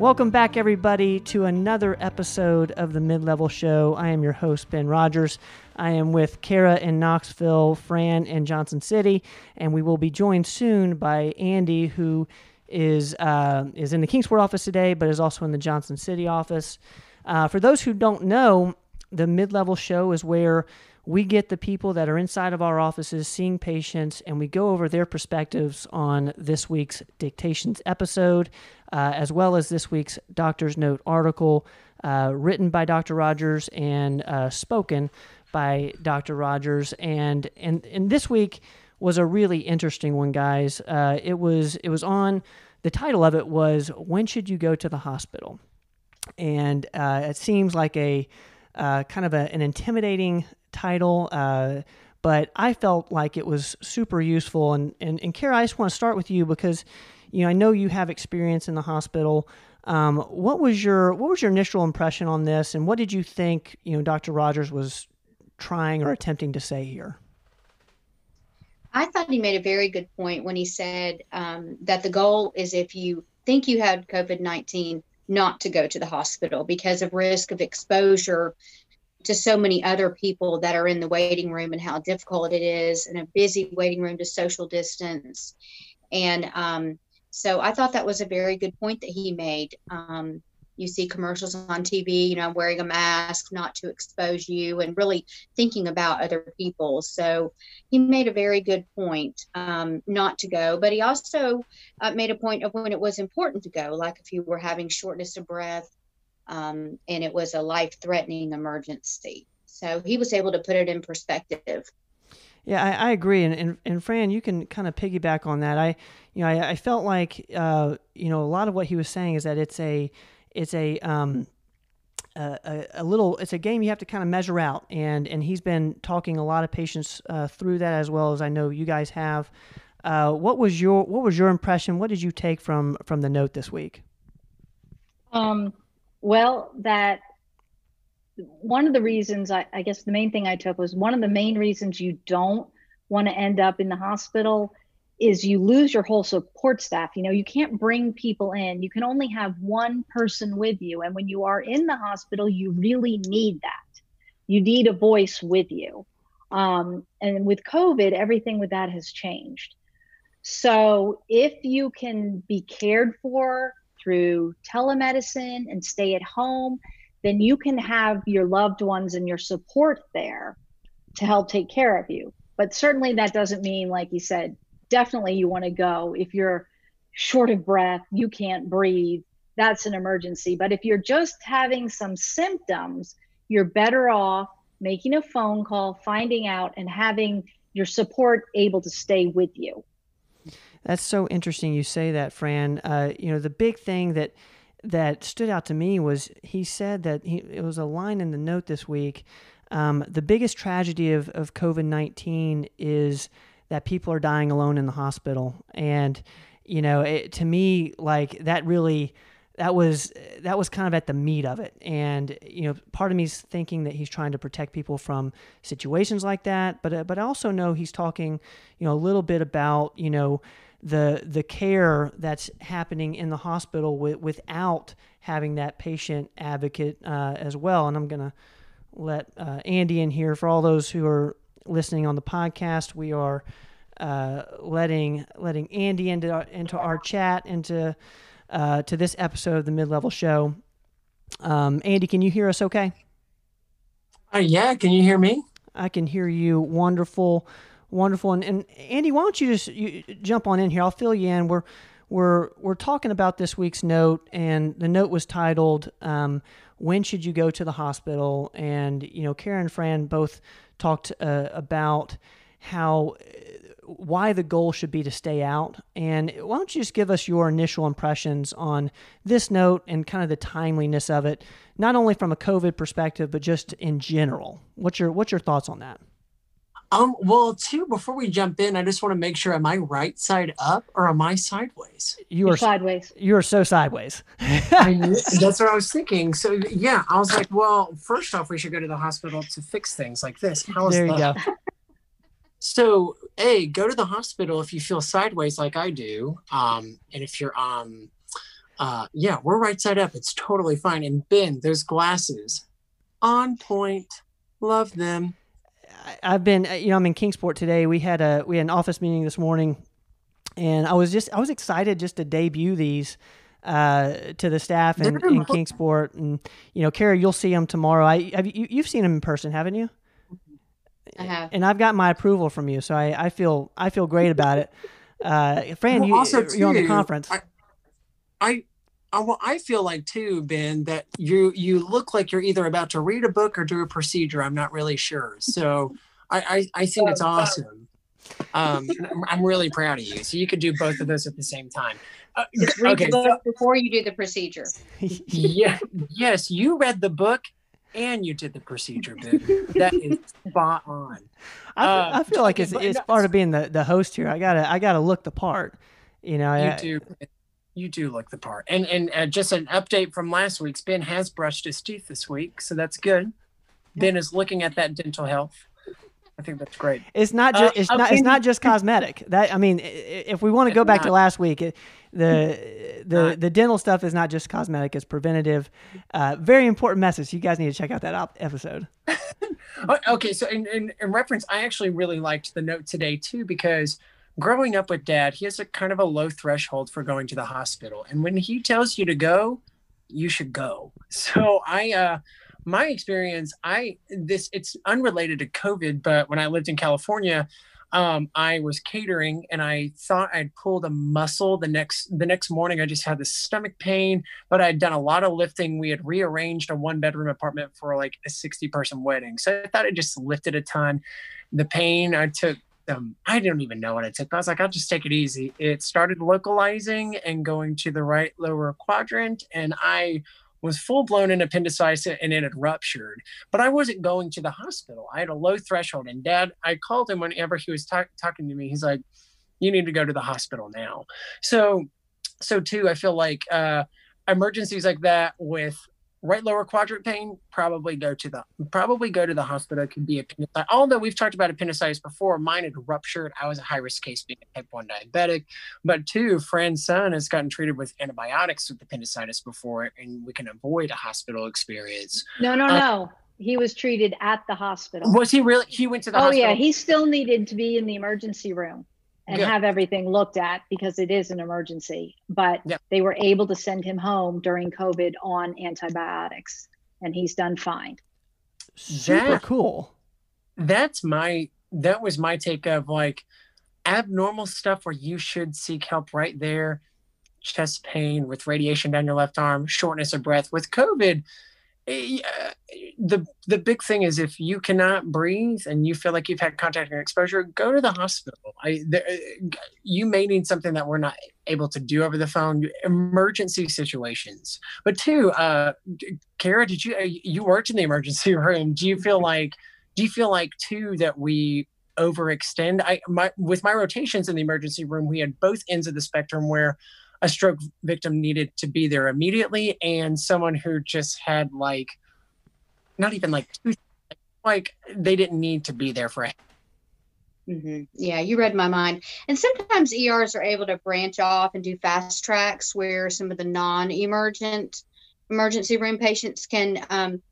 Welcome back, everybody, to another episode of the Mid Level Show. I am your host, Ben Rogers. I am with Kara in Knoxville, Fran in Johnson City, and we will be joined soon by Andy, who is uh, is in the Kingsport office today, but is also in the Johnson City office. Uh, for those who don't know, the Mid Level Show is where we get the people that are inside of our offices seeing patients and we go over their perspectives on this week's dictations episode uh, as well as this week's doctor's note article uh, written by dr rogers and uh, spoken by dr rogers. And, and and this week was a really interesting one guys. Uh, it was it was on the title of it was when should you go to the hospital? And uh, it seems like a uh, kind of a, an intimidating title, uh, but I felt like it was super useful. And, and, and Kara, I just want to start with you because, you know, I know you have experience in the hospital. Um, what was your what was your initial impression on this, and what did you think you know Dr. Rogers was trying or attempting to say here? I thought he made a very good point when he said um, that the goal is if you think you had COVID nineteen, not to go to the hospital because of risk of exposure to so many other people that are in the waiting room and how difficult it is in a busy waiting room to social distance. And um, so I thought that was a very good point that he made. Um, you see commercials on TV, you know, wearing a mask not to expose you and really thinking about other people. So he made a very good point um, not to go, but he also uh, made a point of when it was important to go, like if you were having shortness of breath um, and it was a life threatening emergency. So he was able to put it in perspective. Yeah, I, I agree, and, and, and Fran, you can kind of piggyback on that. I, you know, I, I felt like, uh, you know, a lot of what he was saying is that it's a, it's a, um, a, a, little, it's a game you have to kind of measure out, and and he's been talking a lot of patients uh, through that as well as I know you guys have. Uh, what was your what was your impression? What did you take from from the note this week? Um, well, that one of the reasons I, I, guess the main thing I took was one of the main reasons you don't want to end up in the hospital is you lose your whole support staff. You know, you can't bring people in. You can only have one person with you. And when you are in the hospital, you really need that. You need a voice with you. Um, and with COVID, everything with that has changed. So if you can be cared for through telemedicine and stay at home, then you can have your loved ones and your support there to help take care of you. But certainly that doesn't mean, like you said, definitely you want to go. If you're short of breath, you can't breathe, that's an emergency. But if you're just having some symptoms, you're better off making a phone call, finding out, and having your support able to stay with you. That's so interesting you say that, Fran. Uh, you know, the big thing that that stood out to me was he said that he, it was a line in the note this week. Um, the biggest tragedy of, of COVID 19 is that people are dying alone in the hospital. And, you know, it, to me, like that really that was that was kind of at the meat of it and you know part of me is thinking that he's trying to protect people from situations like that but uh, but I also know he's talking you know a little bit about you know the the care that's happening in the hospital with, without having that patient advocate uh, as well. And I'm gonna let uh, Andy in here for all those who are listening on the podcast. We are uh, letting letting Andy into our, into our chat into uh, to this episode of the Mid Level Show. Um, Andy, can you hear us? Okay. Uh, yeah, can you hear me? I can hear you. Wonderful. Wonderful. And, and Andy, why don't you just you, jump on in here? I'll fill you in. We're we're we're talking about this week's note, and the note was titled um, "When should you go to the hospital?" And you know, Karen and Fran both talked uh, about how why the goal should be to stay out. And why don't you just give us your initial impressions on this note and kind of the timeliness of it, not only from a COVID perspective, but just in general. What's your what's your thoughts on that? Um, well, too, before we jump in, I just want to make sure am I right side up or am I sideways? You are sideways. You are so sideways. that's what I was thinking. So yeah, I was like, well, first off, we should go to the hospital to fix things like this. How's there you that? go. So, a go to the hospital if you feel sideways like I do, um, and if you're um, uh, yeah, we're right side up. It's totally fine. And Ben, those glasses, on point. Love them. I've been, uh, you know, I'm in Kingsport today. We had a we had an office meeting this morning, and I was just I was excited just to debut these uh, to the staff in, in Kingsport. And you know, Kara, you'll see them tomorrow. I have you you've seen them in person, haven't you? I have. And I've got my approval from you, so I, I feel I feel great about it. Uh, Fran, Well, you also, you're on the conference. I, I, well, I feel like too, Ben, that you you look like you're either about to read a book or do a procedure. I'm not really sure. So I I, I think it's awesome. Um, I'm- I'm really proud of you. So you could do both of those at the same time. Uh, read okay. the book before you do the procedure. yeah. Yes, you read the book and you did the procedure, Ben. That is spot on. I, Uh, I feel like it's it's part of being the, the host here. I gotta I gotta look the part. You know, You I, do. You do look the part. And and uh, just an update from last week's. Ben has brushed his teeth this week, so that's good. Ben is looking at that dental health. I think that's great. It's not Uh, just it's not it's not just cosmetic. That I mean, if we want to go back to last week, it, the the the dental stuff is not just cosmetic; it's preventative. Uh, very important message. You guys need to check out that op- episode. Oh, Okay, so in, in, in reference, I actually really liked the note today too because growing up with dad, he has a kind of a low threshold for going to the hospital, and when he tells you to go, you should go. So I, uh, my experience, I this it's unrelated to COVID, but when I lived in California, um, I was catering and I thought I'd pulled a muscle the next the next morning. I just had this stomach pain, but I'd done a lot of lifting. We had rearranged a one bedroom apartment for like a 60 person wedding. So I thought I just lifted a ton. The pain I took um, I don't even know what I took. I was like, I'll just take it easy. It started localizing and going to the right lower quadrant, and I was full blown in appendicitis and it had ruptured. But I wasn't going to the hospital. I had a low threshold, and Dad, I called him whenever he was ta- talking to me. He's like, "You need to go to the hospital now." So, so too, I feel like uh, emergencies like that with right lower quadrant pain probably go to the probably go to the hospital. It could be appendicitis although we've talked about appendicitis before mine had ruptured. I was a high risk case being a type 1 diabetic. But two fran's son has gotten treated with antibiotics with appendicitis before and we can avoid a hospital experience. No, no, Uh, no. He was treated at the hospital. was he really? He went to the oh hospital? Yeah, he still needed to be in the emergency room and Good. have everything looked at because it is an emergency. But Yeah. they were able to send him home during COVID on antibiotics, and he's done fine. Super That- cool. that's my that was my take of like abnormal stuff where you should seek help right there chest pain with radiation down your left arm shortness of breath with covid the the big thing is if you cannot breathe and you feel like you've had contact and exposure go to the hospital. I there, you may need something that we're not able to do over the phone emergency situations. But two uh kara did you uh, you worked in the emergency room. Do you feel like do you feel like too that we overextend? I my with my rotations in the emergency room we had both ends of the spectrum where a stroke victim needed to be there immediately and someone who just had like not even like like they didn't need to be there for a hmm Yeah, you read my mind. And sometimes ERs are able to branch off and do fast tracks where some of the non-emergent emergency room patients can um,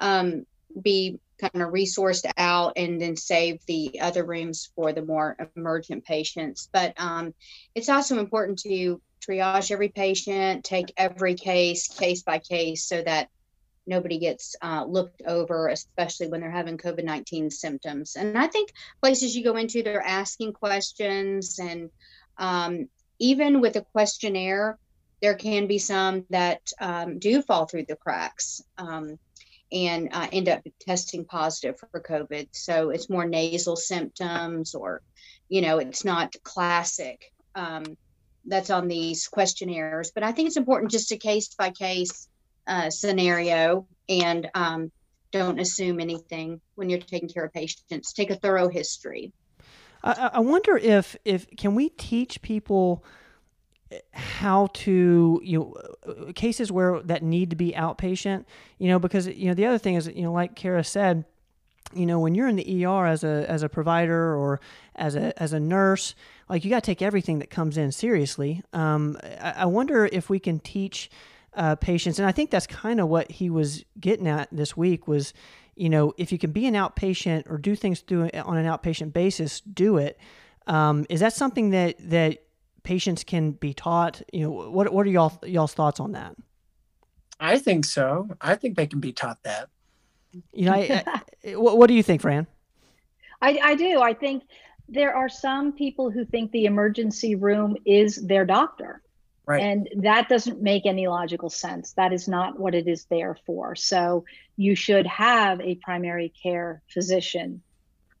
um, be kind of resourced out and then save the other rooms for the more emergent patients. But um, it's also important to triage every patient, take every case case by case, so that nobody gets uh, looked over, especially when they're having COVID 19 symptoms. And I think places you go into, they're asking questions. And um, even with a questionnaire, there can be some that um, do fall through the cracks um, and uh, end up testing positive for COVID. So it's more nasal symptoms, or, you know, it's not classic. That's on these questionnaires. But I think it's important just a case by case uh, scenario and um, don't assume anything when you're taking care of patients. Take a thorough history. I, I- wonder if if can we teach people how to you know cases where that need to be outpatient you know because you know the other thing is you know like Kara said you know, when you're in the ER as a as a provider or as a as a nurse, like you got to take everything that comes in seriously. Um, I, I wonder if we can teach uh, patients, and I think that's kind of what he was getting at this week was, you know, if you can be an outpatient or do things through on an outpatient basis, do it. Um, is that something that that patients can be taught? You know, what what are y'all y'all's thoughts on that? I think so. I think they can be taught that. You know, I, I, eh, what, what do you think, Fran? I, I do. I think there are some people who think the emergency room is their doctor. Right. And that doesn't make any logical sense. That is not what it is there for. So you should have a primary care physician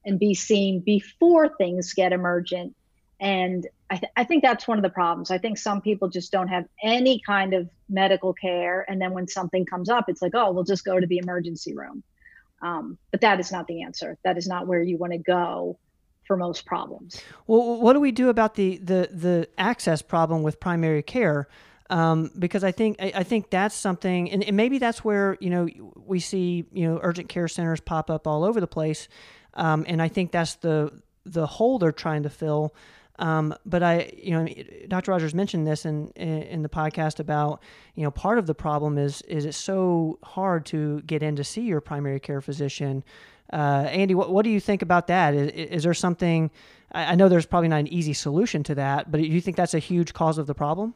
and be seen before things get emergent. And I, th- I think that's one of the problems. I think some people just don't have any kind of medical care. And then when something comes up, it's like, oh, we'll just go to the emergency room. Um, but that is not the answer. That is not where you want to go for most problems. Well, what do we do about the the the access problem with primary care? Um, because I think I, I, think that's something, and, and, maybe that's where you know we see you know urgent care centers pop up all over the place, um, and I think that's the the hole they're trying to fill. Um, but I, you know, Dr. Rogers mentioned this in, in, the podcast about, you know, part of the problem is is it's so hard to get in to see your primary care physician. Uh, Andy, what, what do you think about that? Is, is there something? I, I know there's probably not an easy solution to that, but do you think that's a huge cause of the problem?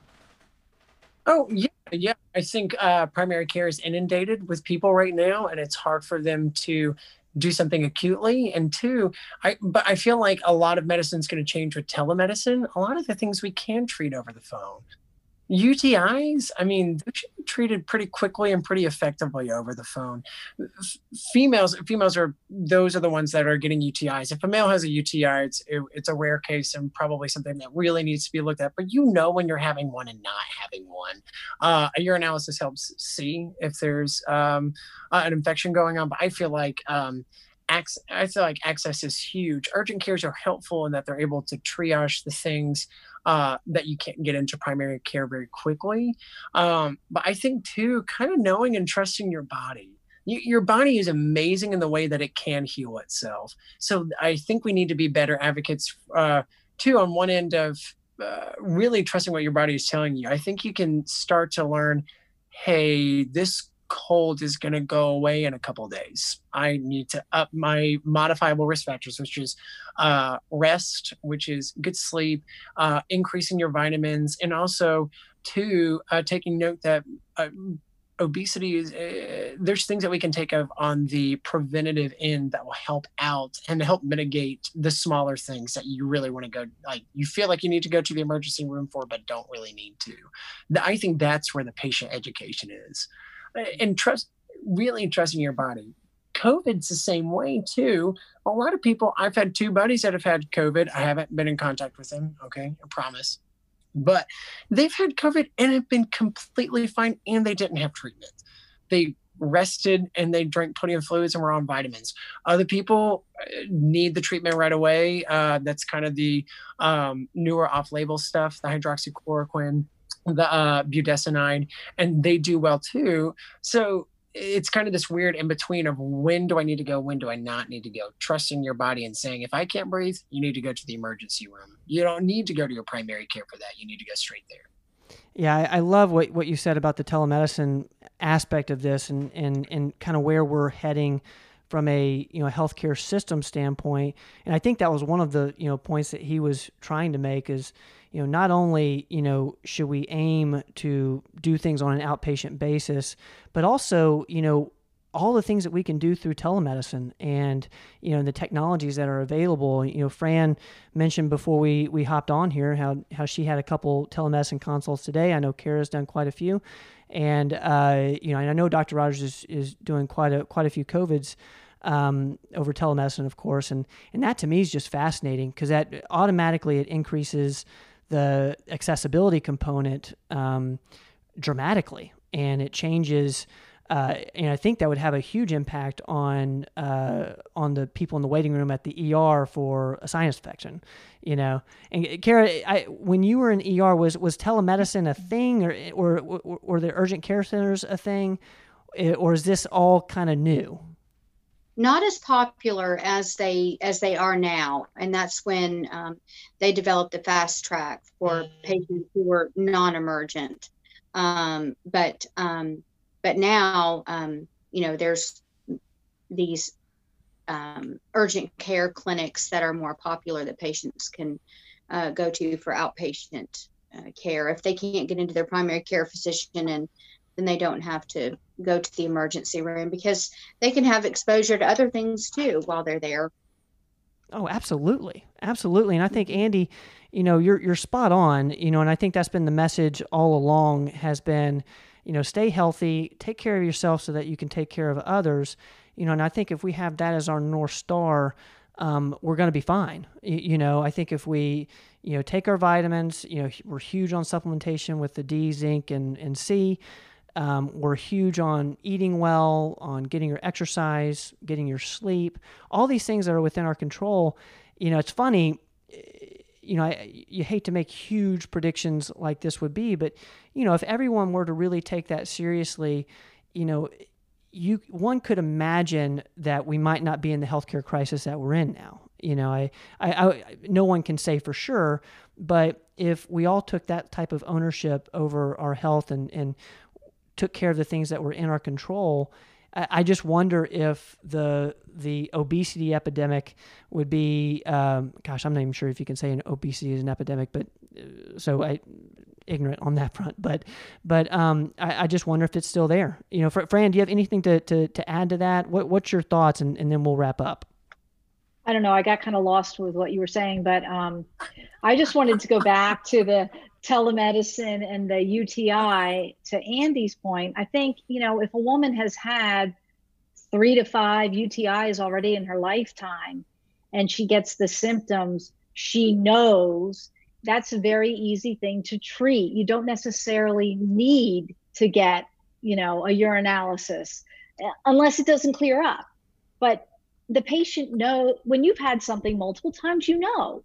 Oh yeah, yeah. I think uh, primary care is inundated with people right now, and it's hard for them to do something acutely and two i but i feel like a lot of medicine is going to change with telemedicine. A lot of the things we can treat over the phone UTIs, I mean, they should be treated pretty quickly and pretty effectively over the phone. Females, females are those are the ones that are getting UTIs. If a male has a UTI, it's it, it's a rare case and probably something that really needs to be looked at. But you know when you're having one and not having one. Uh, a urinalysis helps see if there's um, uh, an infection going on. But I feel like um, I feel like access is huge. Urgent cares are helpful in that they're able to triage the things uh, that you can't get into primary care very quickly. Um, but I think too, kind of knowing and trusting your body. You, your body is amazing in the way that it can heal itself. So I think we need to be better advocates uh, too. On one end of uh, really trusting what your body is telling you, I think you can start to learn, hey, this cold is going to go away in a couple days. I need to up my modifiable risk factors, which is uh, rest, which is good sleep, uh, increasing your vitamins, and also two, uh, taking note that uh, obesity is uh, there's things that we can take of on the preventative end that will help out and help mitigate the smaller things that you really want to go like you feel like you need to go to the emergency room for but don't really need to i think that's where the patient education is and trust really trusting your body COVID's the same way too. A lot of people, I've had two buddies that have had COVID. I haven't been in contact with them. Okay, I promise. But they've had COVID and have been completely fine and they didn't have treatment. They rested and they drank plenty of fluids and were on vitamins. Other people uh, need the treatment right away. Uh, that's kind of the um, newer off label stuff, the hydroxychloroquine the uh, budesonide, and they do well too. So it's kind of this weird in between of when do I need to go, when do I not need to go. Trusting your body and saying, if I can't breathe, you need to go to the emergency room. You don't need to go to your primary care for that. You need to go straight there. Yeah, I, I love what, what you said about the telemedicine aspect of this and, and, and kind of where we're heading from a you know healthcare system standpoint. And I think that was one of the you know points that he was trying to make is you know, not only, you know, should we aim to do things on an outpatient basis, but also, you know, all the things that we can do through telemedicine and you know the technologies that are available. You know fran mentioned before we we hopped on here how how she had a couple telemedicine consults today. I know kara's done quite a few. And uh, you know and i know dr rogers is, is doing quite a quite a few covids um, over telemedicine of course. And and that to me is just fascinating because that automatically it increases the accessibility component um, dramatically, and it changes. Uh, and I think that would have a huge impact on uh, on the people in the waiting room at the ER for a sinus infection, you know. And Kara, I, when you were in ER, was was telemedicine a thing, or, or the urgent care centers a thing, or is this all kind of new? not as popular as they as they are now and that's when um, they developed the fast track for patients who were non-emergent um, but um, but now um, you know there's these um, urgent care clinics that are more popular that patients can uh, go to for outpatient uh, care if they can't get into their primary care physician and then they don't have to go to the emergency room because they can have exposure to other things too while they're there. Oh, absolutely. Absolutely. And I think Andy, you know, you're you're spot on, you know, and I think that's been the message all along has been, you know, stay healthy, take care of yourself so that you can take care of others. You know, and I think if we have that as our north star, um, we're going to be fine. You, you, know, I think if we, you know, take our vitamins, you know, we're huge on supplementation with the D, zinc, and, and C. Um, we're huge on eating well, on getting your exercise, getting your sleep, all these things that are within our control. You know, it's funny. You know, I, you hate to make huge predictions like this would be, but you know, if everyone were to really take that seriously, you know, you one could imagine that we might not be in the healthcare crisis that we're in now. You know, I, I, I no one can say for sure, but if we all took that type of ownership over our health and and took care of the things that were in our control. I just wonder if the the obesity epidemic would be. Um, gosh, I'm not even sure if you can say an obesity is an epidemic, but uh, so I ignorant on that front. But but um, I, I, just wonder if it's still there. You know, Fran, do you have anything to, to, to add to that? What what's your thoughts, and, and then we'll wrap up. I don't know. I got kind of lost with what you were saying, but um, I just wanted to go back to the telemedicine and the UTI, to Andy's point, I think, you know, if a woman has had three to five UTIs already in her lifetime and she gets the symptoms, she knows that's a very easy thing to treat. You don't necessarily need to get, you know, a urinalysis uh, unless it doesn't clear up. But the patient know when you've had something multiple times, you know.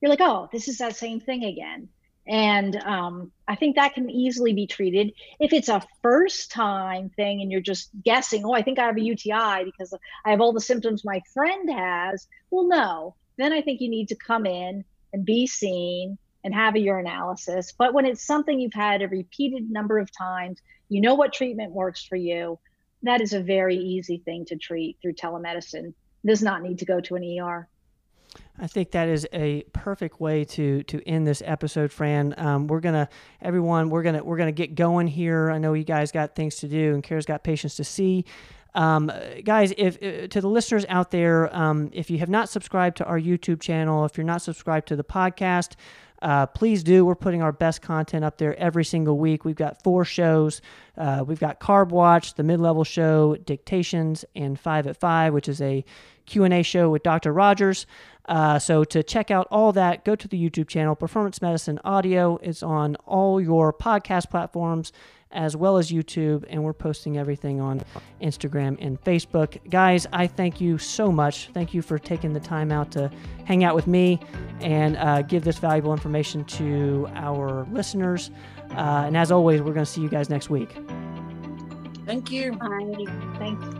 You're like, oh, this is that same thing again. And um, I think that can easily be treated. If it's a first time thing and you're just guessing, oh, I think I have a UTI because I have all the symptoms my friend has, well, no. Then I think you need to come in and be seen and have a urinalysis. But when it's something you've had a repeated number of times, you know what treatment works for you, that is a very easy thing to treat through telemedicine. Does not need to go to an ER. I think that is a perfect way to to end this episode, Fran. Um, we're gonna everyone, we're gonna we're gonna get going here. I know you guys got things to do, and Kara's got patients to see. Um, guys, if, uh, to the listeners out there, um, if you have not subscribed to our YouTube channel, if you're not subscribed to the podcast, uh, please do. We're putting our best content up there every single week. We've got four shows. Uh, we've got Carb Watch, the mid-level show, Dictations, and Five at Five, which is a Q&A show with Dr. Rogers. Uh, so to check out all that, go to the YouTube channel. Performance Medicine Audio It's on all your podcast platforms as well as YouTube, and we're posting everything on Instagram and Facebook. Guys, I thank you so much. Thank you for taking the time out to hang out with me and uh, give this valuable information to our listeners. Uh, and as always, we're going to see you guys next week. Thank you. Bye. Thanks.